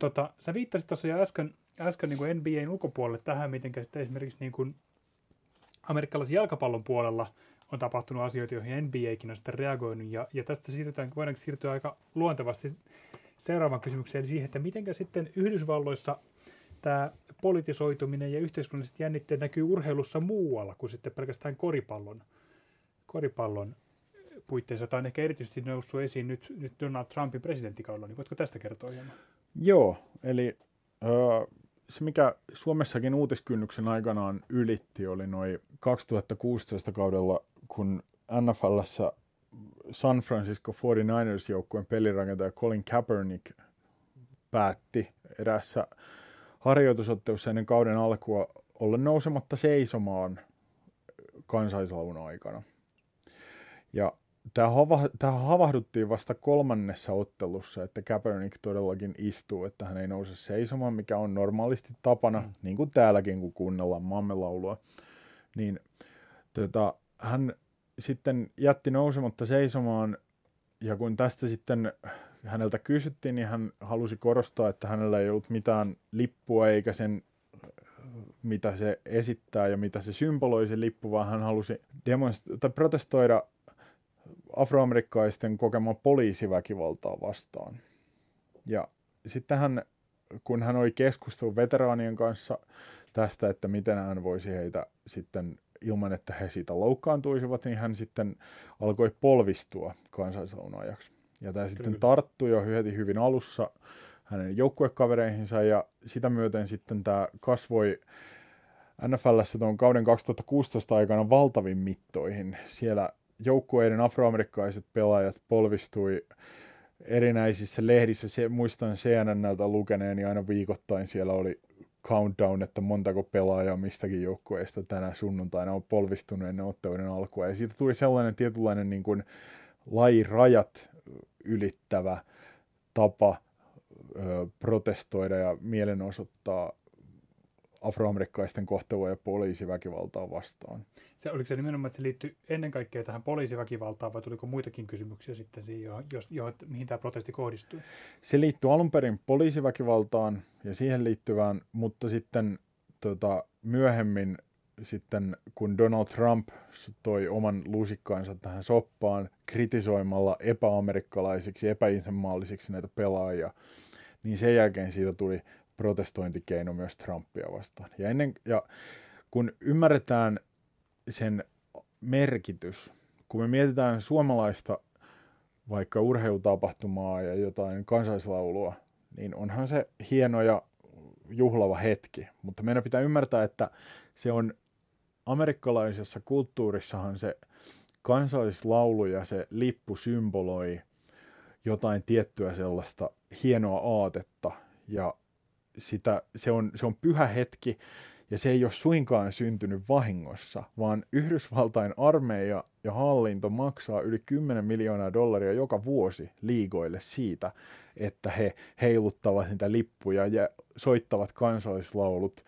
tota, sä viittasit tuossa jo äsken, äsken niin kuin NBAn ulkopuolelle tähän, miten sitten esimerkiksi niin kuin amerikkalaisen jalkapallon puolella on tapahtunut asioita, joihin NBAkin on sitten reagoinut. Ja, ja tästä siirrytään, voidaan siirtyä aika luontevasti seuraavaan kysymykseen, siihen, että miten sitten Yhdysvalloissa tämä politisoituminen ja yhteiskunnalliset jännitteet näkyy urheilussa muualla kuin sitten pelkästään koripallon, koripallon puitteissa. Tämä on ehkä erityisesti noussut esiin nyt, nyt Donald Trumpin presidenttikaudella. Niin voitko tästä kertoa hieman? Joo, eli öö, se mikä Suomessakin uutiskynnyksen aikanaan ylitti oli noin 2016 kaudella, kun NFLssä San Francisco 49ers joukkueen pelirakentaja Colin Kaepernick päätti erässä harjoitusottelussa ennen kauden alkua olla nousematta seisomaan kansaislaun aikana. Ja tähän havahduttiin vasta kolmannessa ottelussa, että Kaepernick todellakin istuu, että hän ei nouse seisomaan, mikä on normaalisti tapana, mm. niin kuin täälläkin, kun kuunnellaan mammelaulua. Niin tota, hän sitten jätti nousematta seisomaan, ja kun tästä sitten häneltä kysyttiin, niin hän halusi korostaa, että hänellä ei ollut mitään lippua eikä sen mitä se esittää ja mitä se symboloi se lippu, vaan hän halusi demonst- tai protestoida afroamerikkaisten kokemaa poliisiväkivaltaa vastaan. Ja sitten hän, kun hän oli keskustellut veteraanien kanssa tästä, että miten hän voisi heitä sitten ilman, että he siitä loukkaantuisivat, niin hän sitten alkoi polvistua kansallisalunajaksi. Ja tämä Kyllä. sitten tarttui jo heti hyvin alussa hänen joukkuekavereihinsa ja sitä myöten sitten tämä kasvoi NFLssä tuon kauden 2016 aikana valtavin mittoihin. Siellä joukkueiden afroamerikkalaiset pelaajat polvistui erinäisissä lehdissä. Se, muistan CNNltä lukeneeni aina viikoittain siellä oli countdown, että montako pelaajaa mistäkin joukkueesta tänä sunnuntaina on polvistunut ennen otteluiden alkua. Ja siitä tuli sellainen tietynlainen niin kuin lajirajat ylittävä tapa ö, protestoida ja mielenosoittaa afroamerikkaisten kohtelua ja poliisiväkivaltaa vastaan. Se, oliko se nimenomaan, että se liittyy ennen kaikkea tähän poliisiväkivaltaan vai tuliko muitakin kysymyksiä sitten siihen, jos, jo, mihin tämä protesti kohdistui? Se liittyy alun perin poliisiväkivaltaan ja siihen liittyvään, mutta sitten tota, myöhemmin sitten kun Donald Trump toi oman lusikkaansa tähän soppaan kritisoimalla epäamerikkalaisiksi, epäinsenmaallisiksi näitä pelaajia, niin sen jälkeen siitä tuli protestointikeino myös Trumpia vastaan. Ja, ennen, ja kun ymmärretään sen merkitys, kun me mietitään suomalaista vaikka urheilutapahtumaa ja jotain kansallislaulua, niin onhan se hieno ja juhlava hetki. Mutta meidän pitää ymmärtää, että se on amerikkalaisessa kulttuurissahan se kansallislaulu ja se lippu symboloi jotain tiettyä sellaista hienoa aatetta ja sitä, se, on, se on pyhä hetki ja se ei ole suinkaan syntynyt vahingossa, vaan Yhdysvaltain armeija ja hallinto maksaa yli 10 miljoonaa dollaria joka vuosi liigoille siitä, että he heiluttavat niitä lippuja ja soittavat kansallislaulut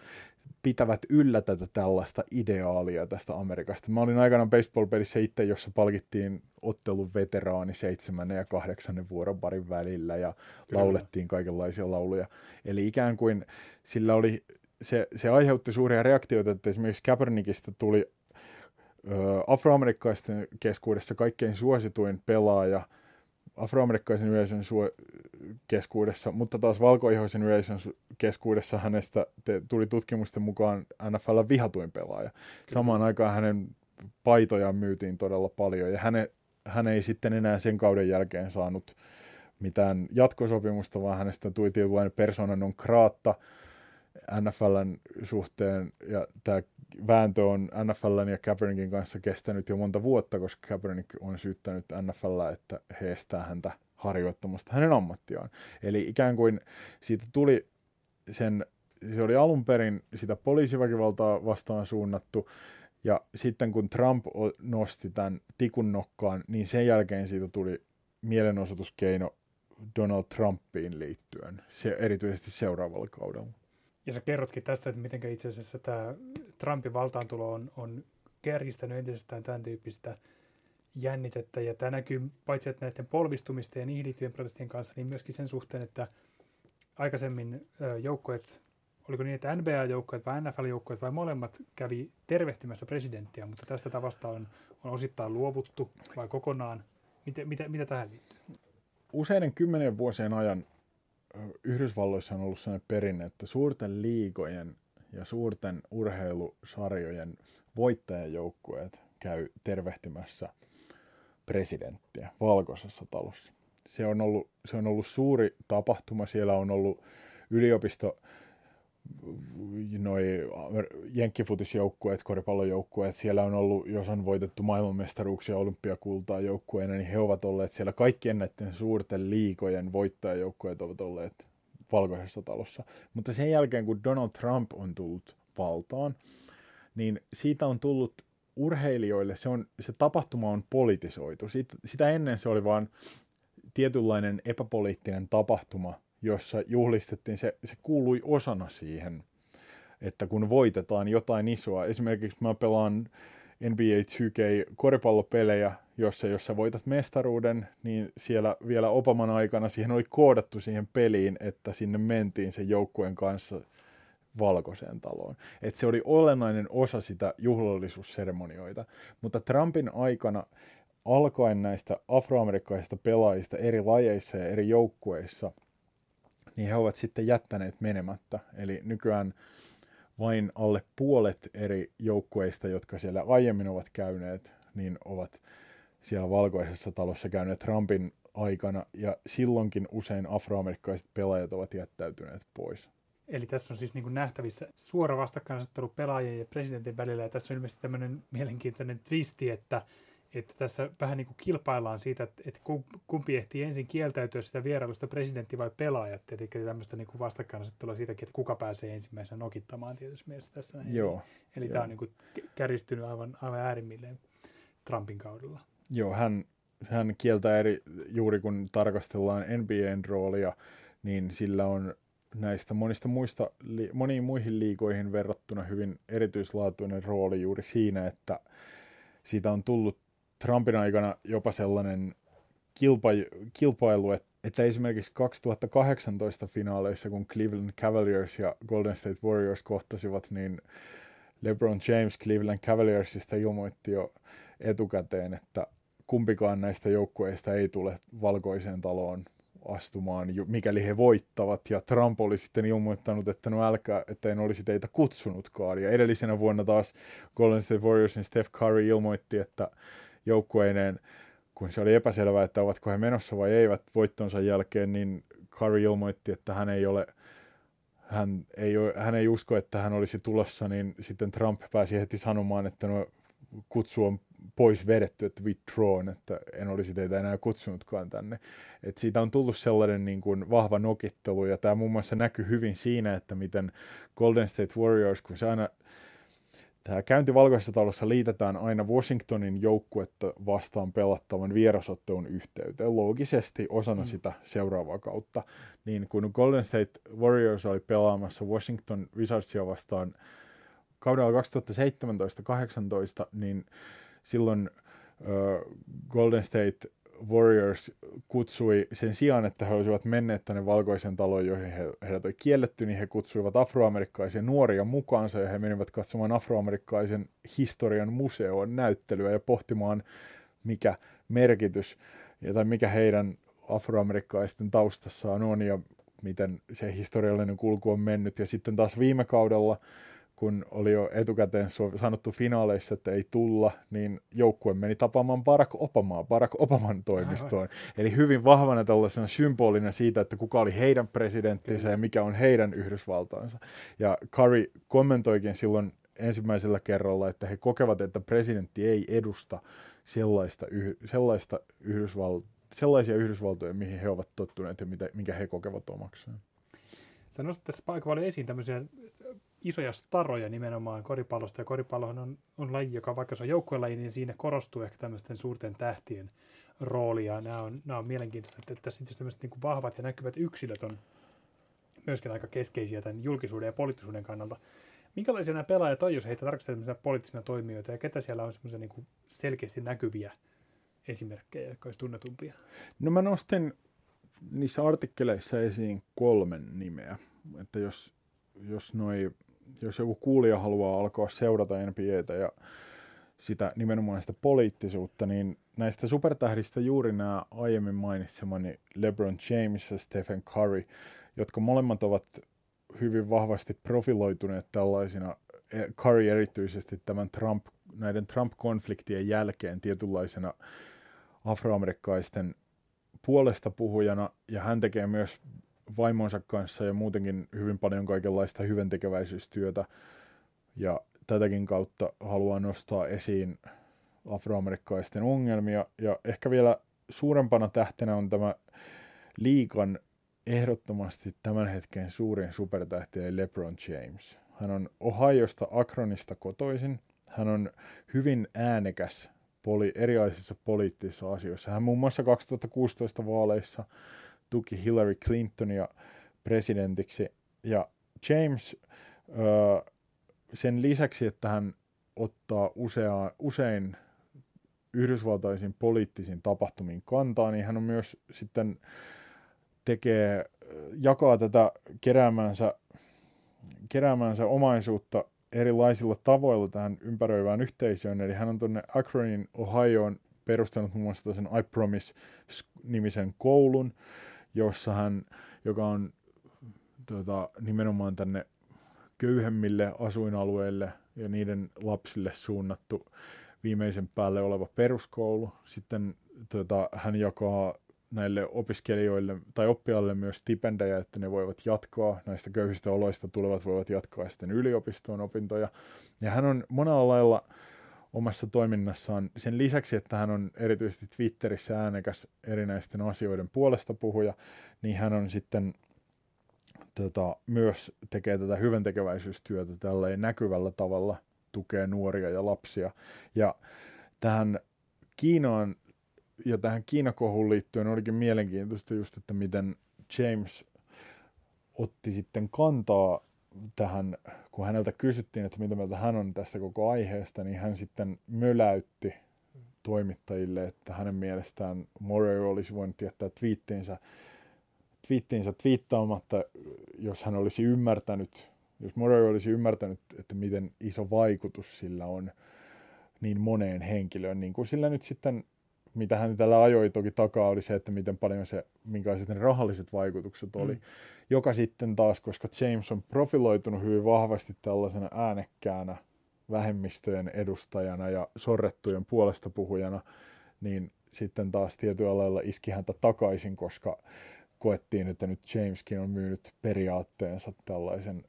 pitävät yllä tätä tällaista ideaalia tästä Amerikasta. Mä olin aikanaan baseball-pelissä itse, jossa palkittiin ottelun veteraani seitsemännen ja kahdeksannen vuoroparin välillä ja Kyllä. laulettiin kaikenlaisia lauluja. Eli ikään kuin sillä oli, se, se aiheutti suuria reaktioita, että esimerkiksi Kaepernickista tuli ö, afroamerikkalaisten keskuudessa kaikkein suosituin pelaaja – afroamerikkaisen yleisön suo- keskuudessa, mutta taas valkoihoisen yleisön keskuudessa hänestä te- tuli tutkimusten mukaan NFL vihatuin pelaaja. Kyllä. Samaan aikaan hänen paitojaan myytiin todella paljon ja häne, hän ei sitten enää sen kauden jälkeen saanut mitään jatkosopimusta, vaan hänestä tuli tietynlainen persona non grata NFLn suhteen ja tämä vääntö on NFLn ja Kaepernickin kanssa kestänyt jo monta vuotta, koska Kaepernick on syyttänyt NFL, että he estää häntä harjoittamasta hänen ammattiaan. Eli ikään kuin siitä tuli sen, se oli alun perin sitä poliisiväkivaltaa vastaan suunnattu, ja sitten kun Trump nosti tämän tikun nokkaan, niin sen jälkeen siitä tuli mielenosoituskeino Donald Trumpiin liittyen, se, erityisesti seuraavalla kaudella. Ja sä kerrotkin tässä, että miten itse asiassa tämä Trumpin valtaantulo on, on kärjistänyt entisestään tämän tyyppistä jännitettä. Ja tämä näkyy paitsi että näiden polvistumisten ja niihin liittyvien protestien kanssa, niin myöskin sen suhteen, että aikaisemmin joukkueet, oliko niin, että NBA-joukkueet vai NFL-joukkueet vai molemmat kävi tervehtimässä presidenttiä, mutta tästä tavasta on, on osittain luovuttu vai kokonaan. Mitä, mitä, mitä tähän liittyy? Useiden kymmenen vuosien ajan Yhdysvalloissa on ollut sellainen perinne, että suurten liigojen ja suurten urheilusarjojen voittajajoukkueet käy tervehtimässä presidenttiä valkoisessa talossa. Se on ollut, se on ollut suuri tapahtuma. Siellä on ollut yliopisto, noi jenkkifutisjoukkueet, koripallojoukkueet, siellä on ollut, jos on voitettu maailmanmestaruuksia olympiakultaa joukkueena, niin he ovat olleet siellä kaikkien näiden suurten liikojen voittajajoukkueet ovat olleet valkoisessa talossa. Mutta sen jälkeen, kun Donald Trump on tullut valtaan, niin siitä on tullut urheilijoille, se, on, se tapahtuma on politisoitu. Sitä, sitä ennen se oli vain tietynlainen epäpoliittinen tapahtuma, jossa juhlistettiin, se, se kuului osana siihen, että kun voitetaan jotain isoa, esimerkiksi mä pelaan NBA 2K koripallopelejä, jossa jos sä voitat mestaruuden, niin siellä vielä Obaman aikana siihen oli koodattu siihen peliin, että sinne mentiin sen joukkueen kanssa valkoiseen taloon. Et se oli olennainen osa sitä juhlallisuusseremonioita. Mutta Trumpin aikana alkaen näistä afroamerikkalaisista pelaajista eri lajeissa ja eri joukkueissa, niin he ovat sitten jättäneet menemättä. Eli nykyään vain alle puolet eri joukkueista, jotka siellä aiemmin ovat käyneet, niin ovat siellä valkoisessa talossa käyneet Trumpin aikana, ja silloinkin usein afroamerikkalaiset pelaajat ovat jättäytyneet pois. Eli tässä on siis niin kuin nähtävissä suora vastakkainasettelu pelaajien ja presidentin välillä, ja tässä on ilmeisesti tämmöinen mielenkiintoinen twisti, että että tässä vähän niin kuin kilpaillaan siitä, että, että kumpi ehtii ensin kieltäytyä sitä vierailusta presidentti vai pelaajat. Eli tämmöistä niin kuin vastakkainasettelua siitäkin, että kuka pääsee ensimmäisenä nokittamaan tietysti mielessä tässä. Joo. Eli, joo. tämä on niin kuin kärjistynyt aivan, aivan äärimmilleen Trumpin kaudella. Joo, hän, hän kieltää eri, juuri kun tarkastellaan NBAn roolia, niin sillä on näistä monista muista, moniin muihin liigoihin verrattuna hyvin erityislaatuinen rooli juuri siinä, että siitä on tullut Trumpin aikana jopa sellainen kilpa, kilpailu, että esimerkiksi 2018 finaaleissa, kun Cleveland Cavaliers ja Golden State Warriors kohtasivat, niin LeBron James Cleveland Cavaliersista ilmoitti jo etukäteen, että kumpikaan näistä joukkueista ei tule valkoiseen taloon astumaan, mikäli he voittavat. Ja Trump oli sitten ilmoittanut, että no älkää, että en olisi teitä kutsunutkaan. Ja edellisenä vuonna taas Golden State Warriorsin Steph Curry ilmoitti, että joukkueineen, kun se oli epäselvää, että ovatko he menossa vai eivät voittonsa jälkeen, niin Curry ilmoitti, että hän ei ole hän ei, hän ei usko, että hän olisi tulossa, niin sitten Trump pääsi heti sanomaan, että no, kutsu on pois vedetty, että withdrawn, että en olisi teitä enää kutsunutkaan tänne. Et siitä on tullut sellainen niin kuin vahva nokittelu, ja tämä muun muassa näkyy hyvin siinä, että miten Golden State Warriors, kun se aina Tämä käynti Valkoisessa talossa liitetään aina Washingtonin joukkuetta vastaan pelattavan vierasottelun yhteyteen loogisesti osana mm. sitä seuraavaa kautta. Niin kun Golden State Warriors oli pelaamassa Washington Wizardsia vastaan kaudella 2017-2018, niin silloin Golden State Warriors kutsui sen sijaan, että he olisivat menneet tänne valkoisen taloon, joihin he, heidät oli kielletty, niin he kutsuivat afroamerikkalaisia nuoria mukaansa ja he menivät katsomaan afroamerikkalaisen historian museoon näyttelyä ja pohtimaan, mikä merkitys tai mikä heidän afroamerikkalaisten taustassaan on ja miten se historiallinen kulku on mennyt. Ja sitten taas viime kaudella kun oli jo etukäteen sanottu finaaleissa, että ei tulla, niin joukkue meni tapaamaan Barack Obamaa, Barack Obaman toimistoon. Aivan. Eli hyvin vahvana tällaisena symbolina siitä, että kuka oli heidän presidenttinsä ja mikä on heidän Yhdysvaltaansa. Ja Curry kommentoikin silloin ensimmäisellä kerralla, että he kokevat, että presidentti ei edusta sellaista, sellaista Yhdysval- sellaisia Yhdysvaltoja, mihin he ovat tottuneet ja mitä, minkä he kokevat omakseen. Sä nostat tässä paikalla esiin tämmöisiä isoja staroja nimenomaan koripallosta, ja koripallohan on, on laji, joka vaikka se on joukkuelaji, niin siinä korostuu ehkä tämmöisten suurten tähtien rooli, ja nämä on, nämä on mielenkiintoista, että tässä tämmöiset niin vahvat ja näkyvät yksilöt on myöskin aika keskeisiä tämän julkisuuden ja poliittisuuden kannalta. Minkälaisia nämä pelaajat on, jos heitä tarkastetaan poliittisina toimijoita, ja ketä siellä on semmoisia niin selkeästi näkyviä esimerkkejä, jotka olisi tunnetumpia? No mä nostin niissä artikkeleissa esiin kolmen nimeä. Että jos, jos, noi, jos joku kuulija haluaa alkaa seurata NBAtä ja sitä nimenomaan sitä poliittisuutta, niin näistä supertähdistä juuri nämä aiemmin mainitsemani LeBron James ja Stephen Curry, jotka molemmat ovat hyvin vahvasti profiloituneet tällaisina, e, Curry erityisesti tämän Trump, näiden Trump-konfliktien jälkeen tietynlaisena afroamerikkaisten puolesta puhujana, ja hän tekee myös vaimonsa kanssa ja muutenkin hyvin paljon kaikenlaista hyväntekeväisyystyötä, ja tätäkin kautta haluaa nostaa esiin afroamerikkaisten ongelmia. Ja ehkä vielä suurempana tähtenä on tämä liikan ehdottomasti tämän hetken suurin supertähti, eli LeBron James. Hän on Ohiosta Akronista kotoisin. Hän on hyvin äänekäs poli, erilaisissa poliittisissa asioissa. Hän muun muassa 2016 vaaleissa tuki Hillary Clintonia presidentiksi. Ja James öö, sen lisäksi, että hän ottaa usea, usein yhdysvaltaisiin poliittisiin tapahtumiin kantaa, niin hän on myös sitten tekee, jakaa tätä keräämänsä, keräämänsä omaisuutta erilaisilla tavoilla tähän ympäröivään yhteisöön. Eli hän on tuonne Akronin, Ohioon perustanut muun muassa sen I Promise-nimisen koulun, jossa hän, joka on tota, nimenomaan tänne köyhemmille asuinalueille ja niiden lapsille suunnattu viimeisen päälle oleva peruskoulu. Sitten tota, hän jakaa näille opiskelijoille tai oppilaille myös stipendejä, että ne voivat jatkaa näistä köyhistä oloista tulevat voivat jatkaa sitten yliopistoon opintoja. Ja hän on monella lailla omassa toiminnassaan, sen lisäksi, että hän on erityisesti Twitterissä äänekäs erinäisten asioiden puolesta puhuja, niin hän on sitten tota, myös tekee tätä hyväntekeväisyystyötä tällä näkyvällä tavalla, tukee nuoria ja lapsia. Ja tähän Kiinaan ja tähän Kiinakohuun liittyen olikin mielenkiintoista just, että miten James otti sitten kantaa tähän, kun häneltä kysyttiin, että mitä mieltä hän on tästä koko aiheesta, niin hän sitten möläytti toimittajille, että hänen mielestään Morey olisi voinut jättää twiittiinsä twiittiinsä twiittaamatta, jos hän olisi ymmärtänyt, jos Murray olisi ymmärtänyt, että miten iso vaikutus sillä on niin moneen henkilöön, niin kuin sillä nyt sitten, mitä hän tällä ajoi toki takaa, oli se, että miten paljon se, minkälaiset ne rahalliset vaikutukset oli, mm. joka sitten taas, koska James on profiloitunut hyvin vahvasti tällaisena äänekkäänä vähemmistöjen edustajana ja sorrettujen puolesta puhujana, niin sitten taas tietyllä lailla iski häntä takaisin, koska koettiin, että nyt Jameskin on myynyt periaatteensa tällaisen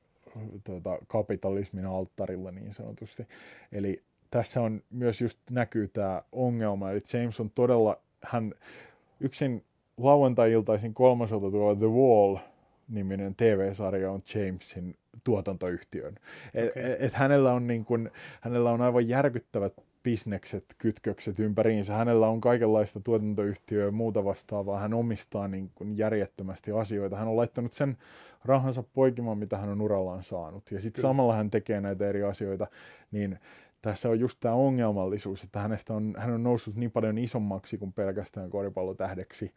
tuota, kapitalismin alttarilla niin sanotusti. Eli tässä on myös just näkyy tämä ongelma, eli James on todella, hän yksin lauantai-iltaisin kolmaselta tuo The Wall niminen TV-sarja on Jamesin tuotantoyhtiön. Okay. Et, et hänellä, on niin kun, hänellä on aivan järkyttävät bisnekset, kytkökset ympäriinsä. Hänellä on kaikenlaista tuotantoyhtiöä ja muuta vastaavaa. Hän omistaa niin kuin järjettömästi asioita. Hän on laittanut sen rahansa poikimaan, mitä hän on urallaan saanut. Ja sitten samalla hän tekee näitä eri asioita. Niin tässä on just tämä ongelmallisuus, että hänestä on, hän on noussut niin paljon isommaksi kuin pelkästään koripallotähdeksi,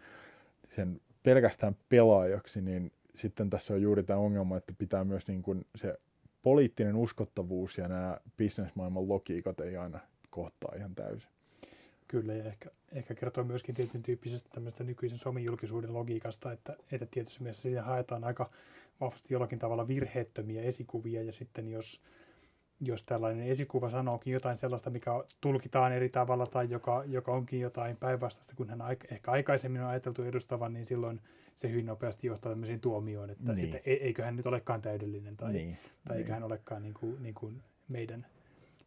sen pelkästään pelaajaksi, niin sitten tässä on juuri tämä ongelma, että pitää myös niin kuin se poliittinen uskottavuus ja nämä bisnesmaailman logiikat ei aina kohtaa ihan täysin. Kyllä, ja ehkä, ehkä kertoo myöskin tietyn tyyppisestä tämmöistä nykyisen somijulkisuuden logiikasta, että, että tietyssä mielessä siinä haetaan aika vahvasti jollakin tavalla virheettömiä esikuvia, ja sitten jos, jos tällainen esikuva sanookin jotain sellaista, mikä tulkitaan eri tavalla tai joka, joka onkin jotain päinvastaista, kun hän aik- ehkä aikaisemmin on ajateltu edustavan, niin silloin se hyvin nopeasti johtaa tämmöisiin tuomioon, että, niin. että e-, eikö hän nyt olekaan täydellinen tai, niin. tai eikö niin. hän olekaan niin kuin, niin kuin meidän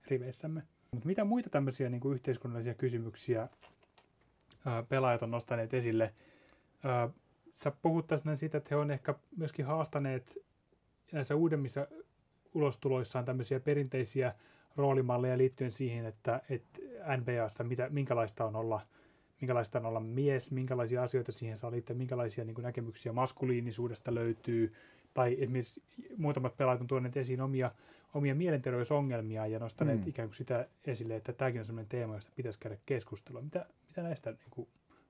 riveissämme. Mutta mitä muita tämmöisiä niin kuin yhteiskunnallisia kysymyksiä ää, pelaajat on nostaneet esille? Ää, sä puhut tässä siitä, että he on ehkä myöskin haastaneet näissä uudemmissa ulostuloissaan tämmöisiä perinteisiä roolimalleja liittyen siihen, että, että NBAssa mitä, minkälaista on olla minkälaista on olla mies, minkälaisia asioita siihen saa liittyä, minkälaisia niin kuin näkemyksiä maskuliinisuudesta löytyy, tai esimerkiksi muutamat pelaajat on tuoneet esiin omia omia mielenterveysongelmia ja nostaneet mm. ikään kuin sitä esille, että tämäkin on sellainen teema, josta pitäisi käydä keskustelua. Mitä, mitä näistä niin kuin,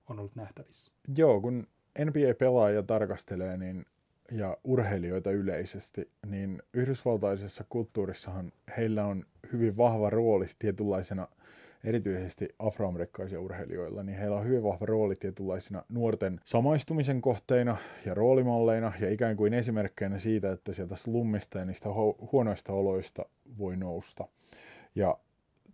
on ollut nähtävissä? Joo, kun NBA-pelaajia tarkastelee niin, ja urheilijoita yleisesti, niin yhdysvaltaisessa kulttuurissahan heillä on hyvin vahva rooli tietynlaisena – erityisesti afroamerikkaisia urheilijoilla, niin heillä on hyvin vahva rooli tietynlaisina nuorten samaistumisen kohteina ja roolimalleina ja ikään kuin esimerkkeinä siitä, että sieltä slummista ja niistä huonoista oloista voi nousta. Ja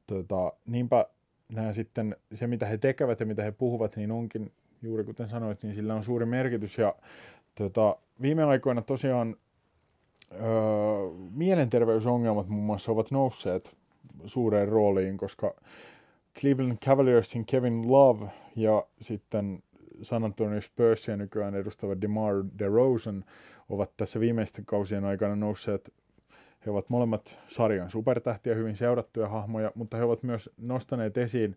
tota, niinpä nämä sitten, se mitä he tekevät ja mitä he puhuvat, niin onkin juuri kuten sanoit, niin sillä on suuri merkitys. Ja tota, viime aikoina tosiaan öö, mielenterveysongelmat muun muassa ovat nousseet suureen rooliin, koska Cleveland Cavaliersin Kevin Love ja sitten San Antonio Spursia nykyään edustava DeMar DeRozan ovat tässä viimeisten kausien aikana nousseet. He ovat molemmat sarjan supertähtiä, hyvin seurattuja hahmoja, mutta he ovat myös nostaneet esiin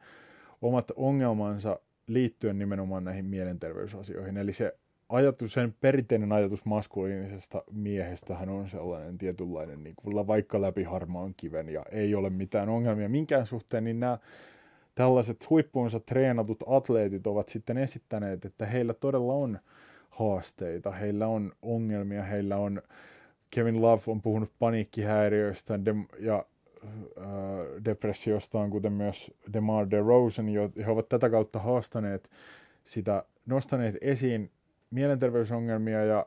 omat ongelmansa liittyen nimenomaan näihin mielenterveysasioihin. Eli se ajatus, sen perinteinen ajatus maskuliinisesta miehestä hän on sellainen tietynlainen, niin kuin vaikka läpi harmaan kiven ja ei ole mitään ongelmia minkään suhteen, niin nämä tällaiset huippuunsa treenatut atleetit ovat sitten esittäneet, että heillä todella on haasteita, heillä on ongelmia, heillä on, Kevin Love on puhunut paniikkihäiriöistä ja äh, depressiostaan, kuten myös DeMar DeRozan, he ovat tätä kautta haastaneet sitä, nostaneet esiin mielenterveysongelmia ja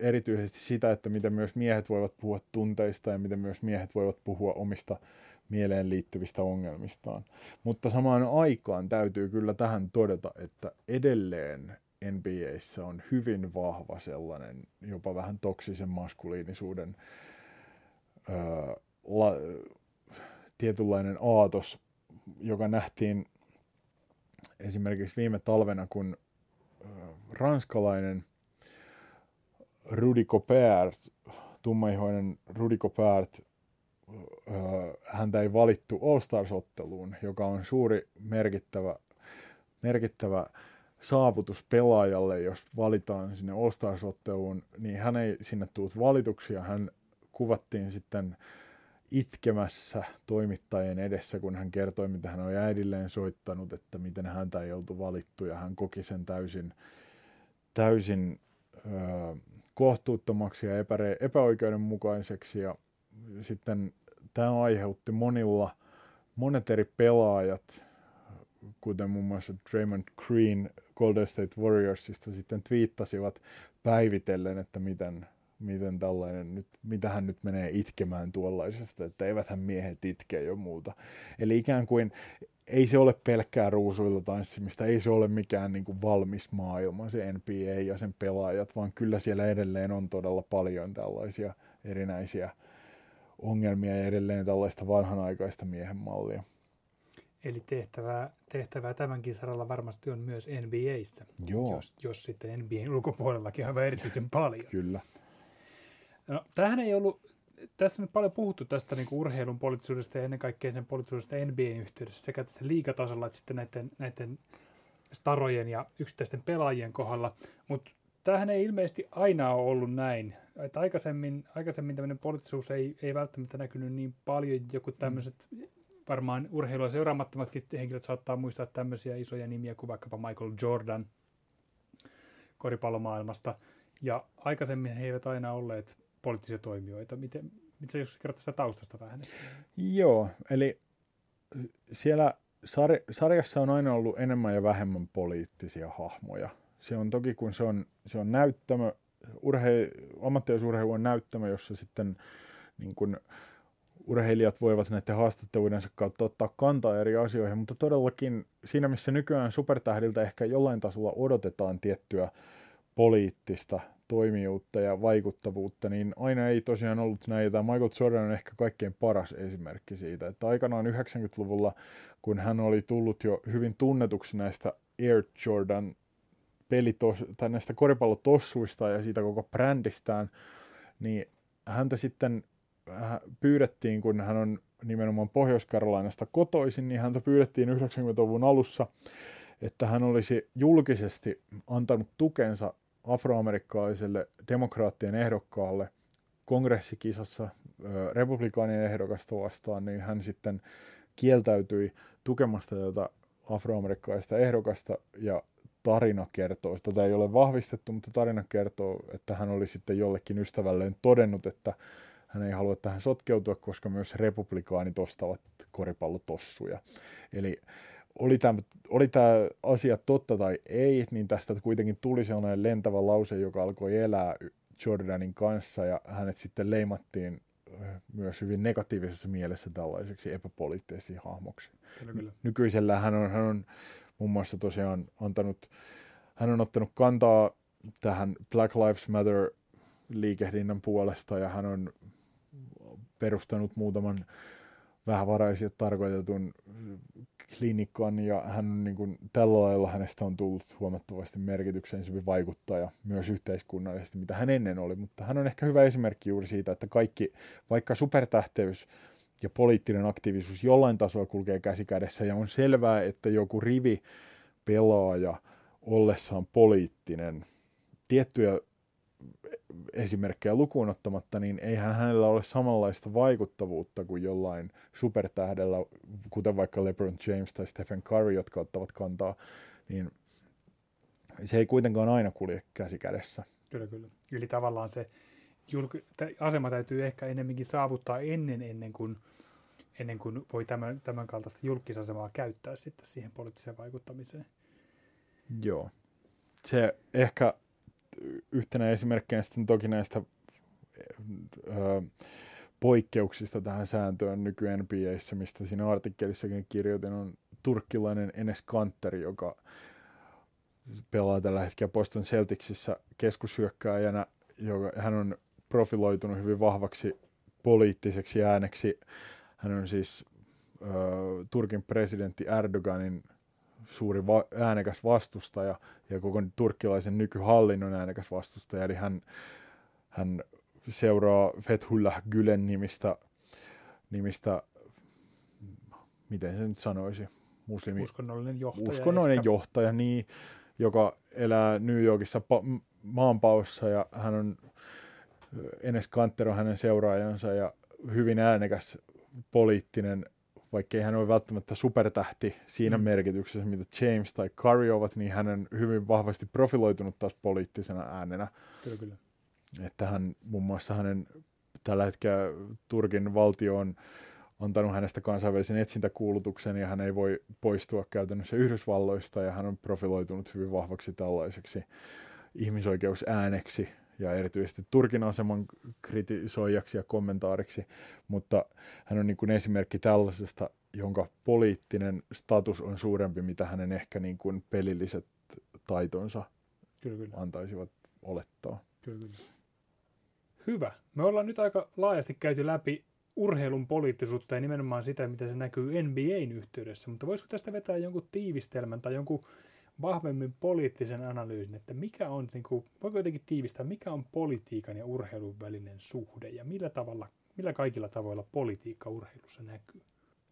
erityisesti sitä, että miten myös miehet voivat puhua tunteista ja miten myös miehet voivat puhua omista mieleen liittyvistä ongelmistaan. Mutta samaan aikaan täytyy kyllä tähän todeta, että edelleen NBAissä on hyvin vahva sellainen jopa vähän toksisen maskuliinisuuden ää, la, tietynlainen aatos, joka nähtiin esimerkiksi viime talvena, kun ranskalainen Rudy Gobert, tummaihoinen Rudy Gobert häntä ei valittu All-Stars-otteluun, joka on suuri merkittävä, merkittävä saavutus pelaajalle, jos valitaan sinne All-Stars-otteluun, niin hän ei sinne tullut valituksia. Hän kuvattiin sitten itkemässä toimittajien edessä, kun hän kertoi, mitä hän oli äidilleen soittanut, että miten häntä ei oltu valittu, ja hän koki sen täysin, täysin ö, kohtuuttomaksi ja epä, epäoikeudenmukaiseksi, ja sitten tämä aiheutti monilla, monet eri pelaajat, kuten muun muassa Draymond Green Golden State Warriorsista sitten twiittasivat päivitellen, että miten, miten tällainen nyt, mitä hän nyt menee itkemään tuollaisesta, että eiväthän miehet itke jo muuta. Eli ikään kuin ei se ole pelkkää ruusuilla tanssimista, ei se ole mikään niin kuin valmis maailma, se NBA ja sen pelaajat, vaan kyllä siellä edelleen on todella paljon tällaisia erinäisiä ongelmia ja edelleen tällaista vanhanaikaista miehen mallia. Eli tehtävää, tehtävää tämänkin saralla varmasti on myös NBAissä, Joo. Jos, jos sitten NBAn ulkopuolellakin on erityisen paljon. Kyllä. No, tämähän ei ollut, tässä on paljon puhuttu tästä niin urheilun poliittisuudesta ja ennen kaikkea sen poliittisuudesta NBAn yhteydessä sekä tässä liigatasolla että sitten näiden, näiden starojen ja yksittäisten pelaajien kohdalla, mutta tämähän ei ilmeisesti aina ole ollut näin. Että aikaisemmin, aikaisemmin tämmöinen poliittisuus ei, ei välttämättä näkynyt niin paljon. Joku tämmöiset, mm. varmaan urheilua seuraamattomatkin henkilöt saattaa muistaa tämmöisiä isoja nimiä kuin vaikkapa Michael Jordan koripallomaailmasta. Ja aikaisemmin he eivät aina olleet poliittisia toimijoita. Miten, miten jos kertoa sitä taustasta vähän? Joo, eli siellä sarjassa on aina ollut enemmän ja vähemmän poliittisia hahmoja – se on toki, kun se on, se on näyttämö, urhe, ammattilaisurheilu on näyttämö, jossa sitten niin kun, urheilijat voivat näiden haastatteluidensa kautta ottaa kantaa eri asioihin, mutta todellakin siinä, missä nykyään supertähdiltä ehkä jollain tasolla odotetaan tiettyä poliittista toimijuutta ja vaikuttavuutta, niin aina ei tosiaan ollut näitä. Michael Jordan on ehkä kaikkein paras esimerkki siitä, että aikanaan 90-luvulla, kun hän oli tullut jo hyvin tunnetuksi näistä Air Jordan pelitos, tai näistä koripallotossuista ja siitä koko brändistään, niin häntä sitten äh, pyydettiin, kun hän on nimenomaan Pohjois-Karolainasta kotoisin, niin häntä pyydettiin 90-luvun alussa, että hän olisi julkisesti antanut tukensa afroamerikkalaiselle demokraattien ehdokkaalle kongressikisassa republikaanien ehdokasta vastaan, niin hän sitten kieltäytyi tukemasta tätä afroamerikkalaista ehdokasta ja tarina kertoo, tätä ei ole vahvistettu, mutta tarina kertoo, että hän oli sitten jollekin ystävälleen todennut, että hän ei halua tähän sotkeutua, koska myös republikaanit ostavat koripallotossuja. Eli oli tämä, oli tämä asia totta tai ei, niin tästä kuitenkin tuli sellainen lentävä lause, joka alkoi elää Jordanin kanssa ja hänet sitten leimattiin myös hyvin negatiivisessa mielessä tällaiseksi epäpoliittiseksi hahmoksi. Kyllä, kyllä. Nykyisellä hän on, hän on muun muassa tosiaan antanut, hän on ottanut kantaa tähän Black Lives Matter liikehdinnän puolesta ja hän on perustanut muutaman vähävaraisia tarkoitetun klinikan ja hän niin kuin, tällä lailla hänestä on tullut huomattavasti merkityksellisempi vaikuttaja myös yhteiskunnallisesti, mitä hän ennen oli, mutta hän on ehkä hyvä esimerkki juuri siitä, että kaikki, vaikka supertähteys ja poliittinen aktiivisuus jollain tasolla kulkee käsi kädessä ja on selvää, että joku rivi pelaaja ollessaan poliittinen, tiettyjä esimerkkejä lukuun ottamatta, niin eihän hänellä ole samanlaista vaikuttavuutta kuin jollain supertähdellä, kuten vaikka LeBron James tai Stephen Curry, jotka ottavat kantaa, niin se ei kuitenkaan aina kulje käsi kädessä. Kyllä, kyllä. Eli tavallaan se julk- asema täytyy ehkä enemmänkin saavuttaa ennen, ennen kuin, ennen kuin voi tämän, tämän kaltaista julkisasemaa käyttää sitten siihen poliittiseen vaikuttamiseen. Joo. Se ehkä yhtenä esimerkkinä sitten toki näistä ö, poikkeuksista tähän sääntöön nyky NBAissä, mistä siinä artikkelissakin kirjoitin, on turkkilainen Enes Kanteri, joka pelaa tällä hetkellä Boston Celticsissä keskushyökkääjänä, joka, hän on profiloitunut hyvin vahvaksi poliittiseksi ääneksi. Hän on siis ö, Turkin presidentti Erdoganin suuri va- äänekäs vastustaja ja koko turkkilaisen nykyhallinnon äänekäs vastustaja. Eli hän, hän seuraa Fethullah Gülen nimistä, nimistä, miten se nyt sanoisi, muslimi, uskonnollinen johtaja. Uskonnollinen ehkä. johtaja, niin, joka elää New Yorkissa pa- maanpaossa ja hän on Enes Kanter on hänen seuraajansa ja hyvin äänekäs poliittinen vaikkei hän ole välttämättä supertähti siinä mm. merkityksessä, mitä James tai Curry ovat, niin hän on hyvin vahvasti profiloitunut taas poliittisena äänenä. Kyllä, kyllä. Että hän muun muassa hänen tällä hetkellä Turkin valtio on antanut hänestä kansainvälisen etsintäkuulutuksen ja hän ei voi poistua käytännössä Yhdysvalloista ja hän on profiloitunut hyvin vahvaksi tällaiseksi ihmisoikeusääneksi ja erityisesti Turkin aseman kritisoijaksi ja kommentaariksi, mutta hän on niin kuin esimerkki tällaisesta, jonka poliittinen status on suurempi, mitä hänen ehkä niin kuin pelilliset taitonsa kyllä, kyllä. antaisivat olettaa. Kyllä, kyllä. Hyvä. Me ollaan nyt aika laajasti käyty läpi urheilun poliittisuutta ja nimenomaan sitä, miten se näkyy NBAn yhteydessä, mutta voisiko tästä vetää jonkun tiivistelmän tai jonkun vahvemmin poliittisen analyysin, että mikä on, niin kuin, voiko jotenkin tiivistää, mikä on politiikan ja urheilun välinen suhde ja millä, tavalla, millä kaikilla tavoilla politiikka urheilussa näkyy?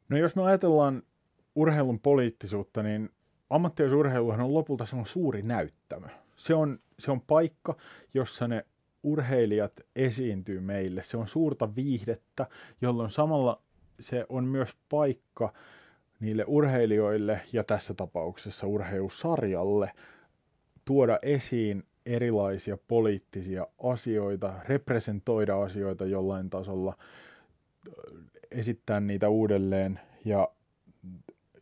No jos me ajatellaan urheilun poliittisuutta, niin ammattiurheiluhan on lopulta se on suuri näyttämö. Se on, se on paikka, jossa ne urheilijat esiintyy meille. Se on suurta viihdettä, jolloin samalla se on myös paikka, niille urheilijoille ja tässä tapauksessa urheilusarjalle tuoda esiin erilaisia poliittisia asioita, representoida asioita jollain tasolla, esittää niitä uudelleen. Ja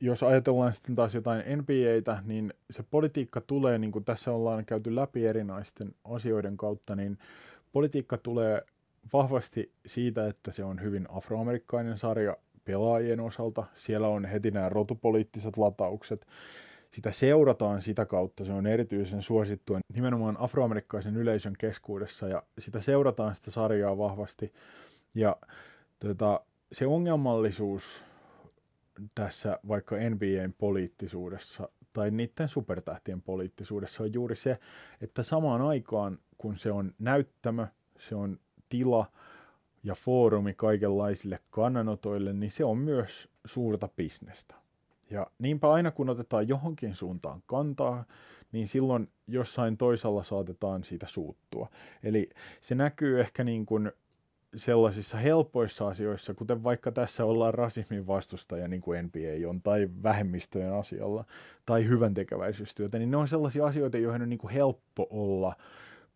jos ajatellaan sitten taas jotain NBAtä, niin se politiikka tulee, niin kuin tässä ollaan käyty läpi erinäisten asioiden kautta, niin politiikka tulee vahvasti siitä, että se on hyvin afroamerikkainen sarja, pelaajien osalta. Siellä on heti nämä rotupoliittiset lataukset. Sitä seurataan sitä kautta, se on erityisen suosittua nimenomaan afroamerikkaisen yleisön keskuudessa ja sitä seurataan sitä sarjaa vahvasti. Ja tota, se ongelmallisuus tässä vaikka NBAn poliittisuudessa tai niiden supertähtien poliittisuudessa on juuri se, että samaan aikaan kun se on näyttämö, se on tila, ja foorumi kaikenlaisille kannanotoille, niin se on myös suurta bisnestä. Ja niinpä aina kun otetaan johonkin suuntaan kantaa, niin silloin jossain toisella saatetaan siitä suuttua. Eli se näkyy ehkä niin kuin sellaisissa helpoissa asioissa, kuten vaikka tässä ollaan rasismin vastustaja, niin kuin NBA on, tai vähemmistöjen asialla, tai hyvän tekeväisyystyötä, niin ne on sellaisia asioita, joihin on niin kuin helppo olla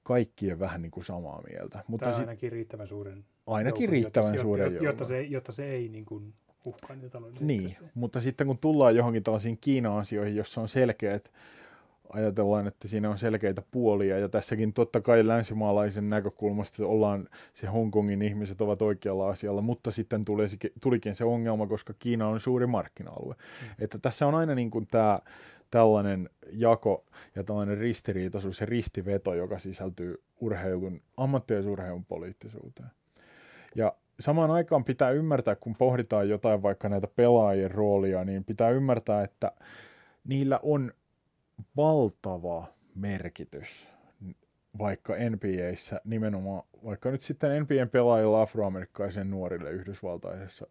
kaikkien vähän niin kuin samaa mieltä. Mutta tai ainakin riittävän suuren Ainakin joukon, riittävän jotta, suuren jotta, jotta, se, jotta se ei niin kuin uhkaa niitä taloudellisia Niin, mutta sitten kun tullaan johonkin tällaisiin Kiina-asioihin, jossa on selkeät ajatellaan, että siinä on selkeitä puolia, ja tässäkin totta kai länsimaalaisen näkökulmasta ollaan, se Hongkongin ihmiset ovat oikealla asialla, mutta sitten tuli, tulikin se ongelma, koska Kiina on suuri markkina-alue. Mm. Että tässä on aina niin kuin tämä tällainen jako ja tällainen ristiriitaisuus ja ristiveto, joka sisältyy urheilun, ammattiaisurheilun poliittisuuteen. Ja samaan aikaan pitää ymmärtää, kun pohditaan jotain vaikka näitä pelaajien roolia, niin pitää ymmärtää, että niillä on valtava merkitys vaikka NBAissä nimenomaan, vaikka nyt sitten NBAn pelaajilla afroamerikkalaisen nuorille yhdysvaltaisessa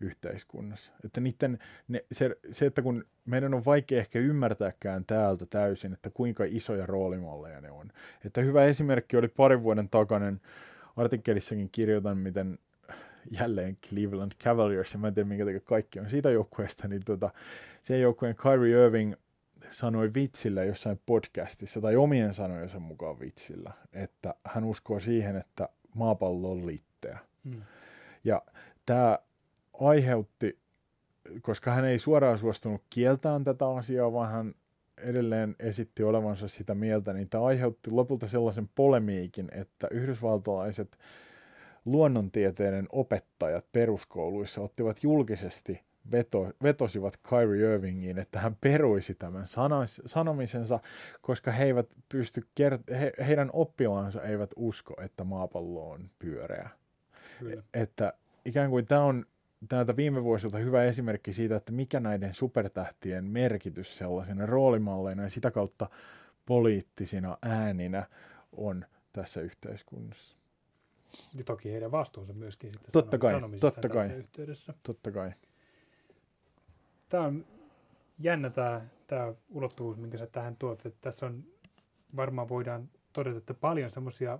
yhteiskunnassa. Että niiden, ne, se, se, että kun meidän on vaikea ehkä ymmärtääkään täältä täysin, että kuinka isoja roolimalleja ne on. Että hyvä esimerkki oli parin vuoden takainen, artikkelissakin kirjoitan, miten jälleen Cleveland Cavaliers, ja mä en tiedä minkä takia kaikki on siitä joukkueesta, niin tota, sen joukkueen Kyrie Irving sanoi vitsillä jossain podcastissa, tai omien sanojensa mukaan vitsillä, että hän uskoo siihen, että maapallo on litteä. Mm. Ja tämä aiheutti, koska hän ei suoraan suostunut kieltään tätä asiaa, vaan hän edelleen esitti olevansa sitä mieltä, niin tämä aiheutti lopulta sellaisen polemiikin, että yhdysvaltalaiset luonnontieteiden opettajat peruskouluissa ottivat julkisesti veto, vetosivat Kyrie Irvingiin, että hän peruisi tämän sanois, sanomisensa, koska he eivät pysty kert- he, heidän oppilaansa eivät usko, että maapallo on pyöreä. Kyllä. Että ikään kuin tämä on täältä viime vuosilta hyvä esimerkki siitä, että mikä näiden supertähtien merkitys sellaisena roolimalleina ja sitä kautta poliittisina ääninä on tässä yhteiskunnassa. Ja toki heidän vastuunsa myöskin sitten totta kai, totta kai, tässä yhteydessä. Totta kai. Tämä on jännä tämä, tämä ulottuvuus, minkä sä tähän tuot. Että tässä on varmaan voidaan todeta, että paljon semmoisia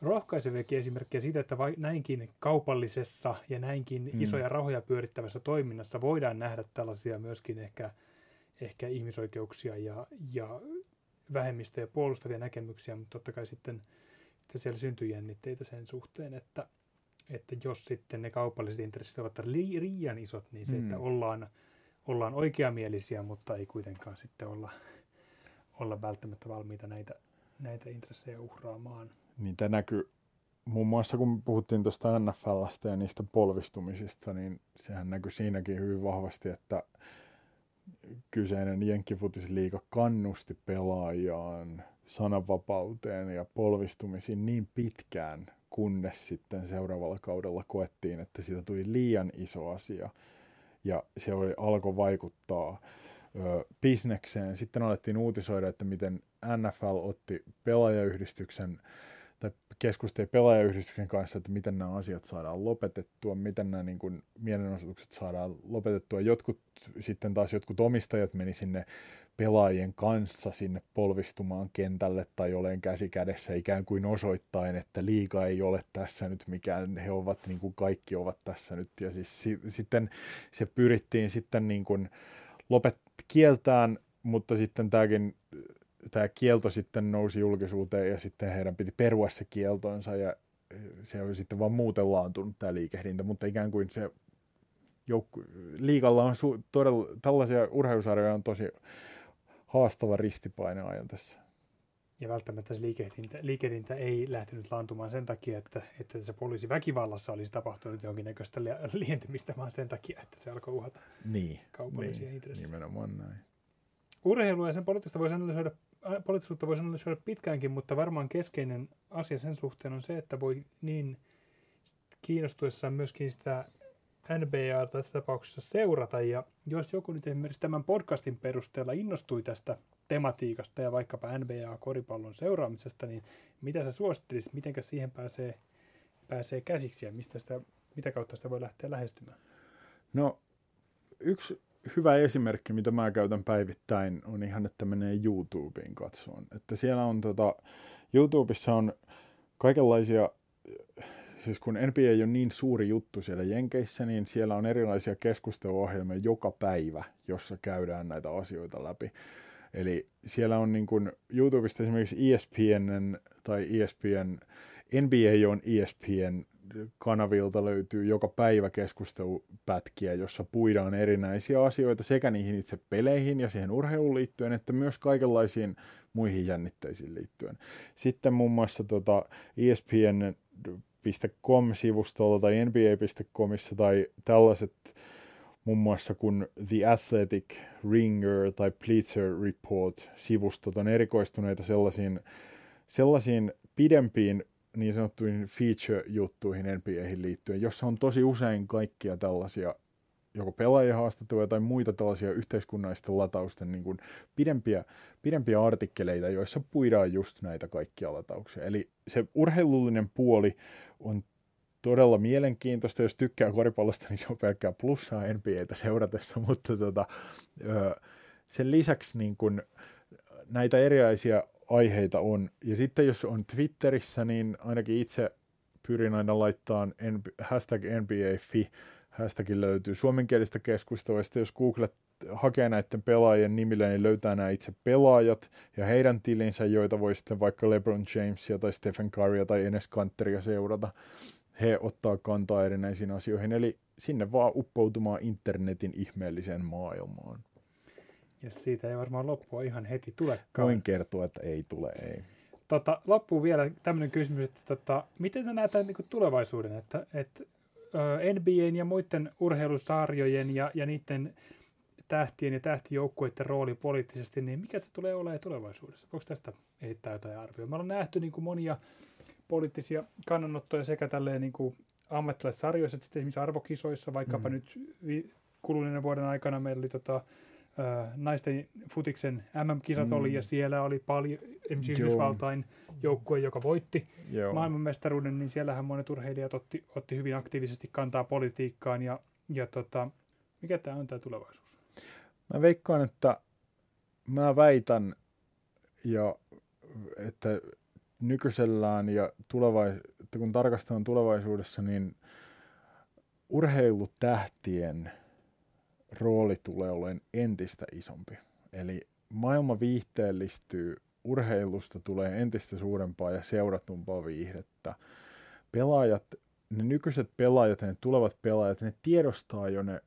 rohkaiseviakin esimerkkejä siitä, että vai, näinkin kaupallisessa ja näinkin mm. isoja rahoja pyörittävässä toiminnassa voidaan nähdä tällaisia myöskin ehkä, ehkä ihmisoikeuksia ja, ja vähemmistöjä puolustavia näkemyksiä, mutta totta kai sitten että siellä syntyy jännitteitä sen suhteen, että, että jos sitten ne kaupalliset intressit ovat liian isot, niin se, mm. että ollaan, ollaan oikeamielisiä, mutta ei kuitenkaan sitten olla, olla välttämättä valmiita näitä, näitä intressejä uhraamaan niin tämä näkyy muun muassa kun puhuttiin tuosta NFLstä ja niistä polvistumisista, niin sehän näkyy siinäkin hyvin vahvasti, että kyseinen Jenkkifutisliiga kannusti pelaajiaan sananvapauteen ja polvistumisiin niin pitkään, kunnes sitten seuraavalla kaudella koettiin, että siitä tuli liian iso asia ja se oli, alkoi vaikuttaa ö, bisnekseen. Sitten alettiin uutisoida, että miten NFL otti pelaajayhdistyksen tai keskusteli pelaajayhdistyksen kanssa, että miten nämä asiat saadaan lopetettua, miten nämä niin kuin, mielenosoitukset saadaan lopetettua. Jotkut sitten taas jotkut omistajat meni sinne pelaajien kanssa sinne polvistumaan kentälle tai olen käsi kädessä ikään kuin osoittain, että liiga ei ole tässä nyt mikään, he ovat niin kuin kaikki ovat tässä nyt. Ja siis si- sitten se pyrittiin sitten niin kuin lopet kieltään, mutta sitten tämäkin tämä kielto sitten nousi julkisuuteen ja sitten heidän piti perua se kieltonsa ja se on sitten vaan muuten laantunut tämä liikehdintä, mutta ikään kuin se joukku, liikalla on su, todella, tällaisia urheilusarjoja on tosi haastava ristipaine ajan tässä. Ja välttämättä se liikehdintä, liikehdintä ei lähtenyt laantumaan sen takia, että, että se poliisi väkivallassa olisi tapahtunut jonkinnäköistä lientymistä, vaan sen takia, että se alkoi uhata niin, kaupallisia niin, intressejä. Nimenomaan näin. Urheilua ja sen poliittista voisi analysoida poliittisuutta voisi analysoida pitkäänkin, mutta varmaan keskeinen asia sen suhteen on se, että voi niin kiinnostuessaan myöskin sitä NBA tässä tapauksessa seurata. Ja jos joku nyt esimerkiksi tämän podcastin perusteella innostui tästä tematiikasta ja vaikkapa NBA-koripallon seuraamisesta, niin mitä sä suosittelisit, miten siihen pääsee, pääsee käsiksi ja mistä sitä, mitä kautta sitä voi lähteä lähestymään? No, yksi hyvä esimerkki, mitä mä käytän päivittäin, on ihan, että menee YouTubeen katsoon. Että siellä on tota, YouTubessa on kaikenlaisia siis kun NBA on niin suuri juttu siellä Jenkeissä, niin siellä on erilaisia keskusteluohjelmia joka päivä, jossa käydään näitä asioita läpi. Eli siellä on niin kuin YouTubesta esimerkiksi ESPN tai ESPN, NBA on ESPN kanavilta löytyy joka päivä keskustelupätkiä, jossa puidaan erinäisiä asioita sekä niihin itse peleihin ja siihen urheiluun liittyen, että myös kaikenlaisiin muihin jännitteisiin liittyen. Sitten muun muassa tota ESPN.com-sivustolla tai NBA.comissa tai tällaiset muun muassa kuin The Athletic, Ringer tai Bleacher Report-sivustot on erikoistuneita sellaisiin, sellaisiin pidempiin niin sanottuihin feature-juttuihin NBAihin liittyen, jossa on tosi usein kaikkia tällaisia joko pelaajien haastatteluja tai muita tällaisia yhteiskunnallisten latausten niin kuin pidempiä, pidempiä artikkeleita, joissa puidaan just näitä kaikkia latauksia. Eli se urheilullinen puoli on todella mielenkiintoista. Jos tykkää koripallosta, niin se on pelkkää plussaa NBAtä seuratessa, mutta tota, sen lisäksi niin kun näitä erilaisia aiheita on. Ja sitten jos on Twitterissä, niin ainakin itse pyrin aina laittamaan hashtag NBAFI, löytyy suomenkielistä keskustelua, ja jos Google hakee näiden pelaajien nimillä, niin löytää nämä itse pelaajat ja heidän tilinsä, joita voi sitten vaikka LeBron Jamesia tai Stephen Currya tai Enes Kanteria seurata. He ottaa kantaa erinäisiin asioihin, eli sinne vaan uppoutumaan internetin ihmeelliseen maailmaan. Ja siitä ei varmaan loppua ihan heti tulekaan. Voin kertoa, että ei tule, ei. Tota, loppuun vielä tämmöinen kysymys, että tota, miten sä näet niin tulevaisuuden, että, että NBAn ja muiden urheilusarjojen ja, ja niiden tähtien ja tähtijoukkueiden rooli poliittisesti, niin mikä se tulee olemaan tulevaisuudessa? Voiko tästä heittää jotain arvioa? Me ollaan nähty niin kuin monia poliittisia kannanottoja sekä tälleen niin kuin ammattilaissarjoissa, että sitten esimerkiksi arvokisoissa, vaikkapa mm. nyt kuluneena vuoden aikana meillä oli tota, naisten futiksen MM-kisat mm. oli, ja siellä oli paljon, esimerkiksi Yhdysvaltain joukkue, joka voitti Joo. maailmanmestaruuden, niin siellähän monet urheilijat otti, otti hyvin aktiivisesti kantaa politiikkaan, ja, ja tota, mikä tämä on tämä tulevaisuus? Mä veikkaan, että mä väitän, ja että nykyisellään ja tulevais, että kun tarkastellaan tulevaisuudessa, niin urheilutähtien – rooli tulee olemaan entistä isompi. Eli maailma viihteellistyy, urheilusta tulee entistä suurempaa ja seuratumpaa viihdettä. Pelaajat, ne nykyiset pelaajat ja ne tulevat pelaajat, ne tiedostaa jo ne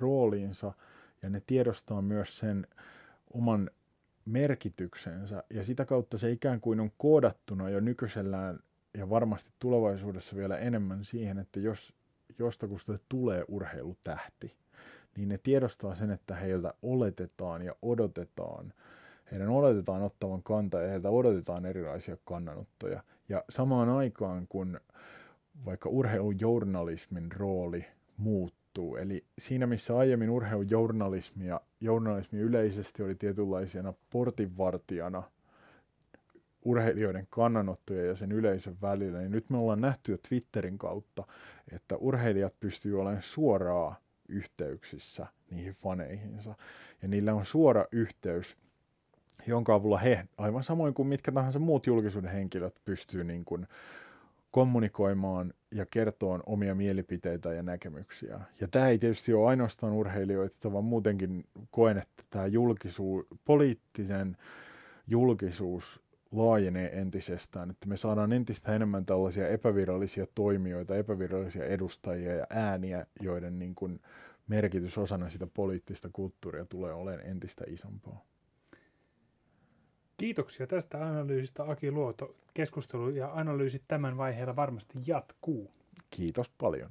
rooliinsa ja ne tiedostaa myös sen oman merkityksensä ja sitä kautta se ikään kuin on koodattuna jo nykyisellään ja varmasti tulevaisuudessa vielä enemmän siihen, että jos jostakusta tulee urheilutähti, niin ne tiedostaa sen, että heiltä oletetaan ja odotetaan, heidän oletetaan ottavan kantaa ja heiltä odotetaan erilaisia kannanottoja. Ja samaan aikaan, kun vaikka urheilujournalismin rooli muuttuu, eli siinä missä aiemmin urheilujournalismi ja journalismi yleisesti oli tietynlaisena portinvartijana urheilijoiden kannanottoja ja sen yleisön välillä, niin nyt me ollaan nähty jo Twitterin kautta, että urheilijat pystyy olemaan suoraan yhteyksissä niihin faneihinsa. Ja niillä on suora yhteys, jonka avulla he, aivan samoin kuin mitkä tahansa muut julkisuuden henkilöt, pystyy niin kuin kommunikoimaan ja kertoa omia mielipiteitä ja näkemyksiä. Ja tämä ei tietysti ole ainoastaan urheilijoita, vaan muutenkin koen, että tämä julkisuus, poliittisen julkisuus laajenee entisestään, että me saadaan entistä enemmän tällaisia epävirallisia toimijoita, epävirallisia edustajia ja ääniä, joiden niin kuin merkitys osana sitä poliittista kulttuuria tulee olemaan entistä isompaa. Kiitoksia tästä analyysistä Aki Luoto. Keskustelu ja analyysit tämän vaiheella varmasti jatkuu. Kiitos paljon.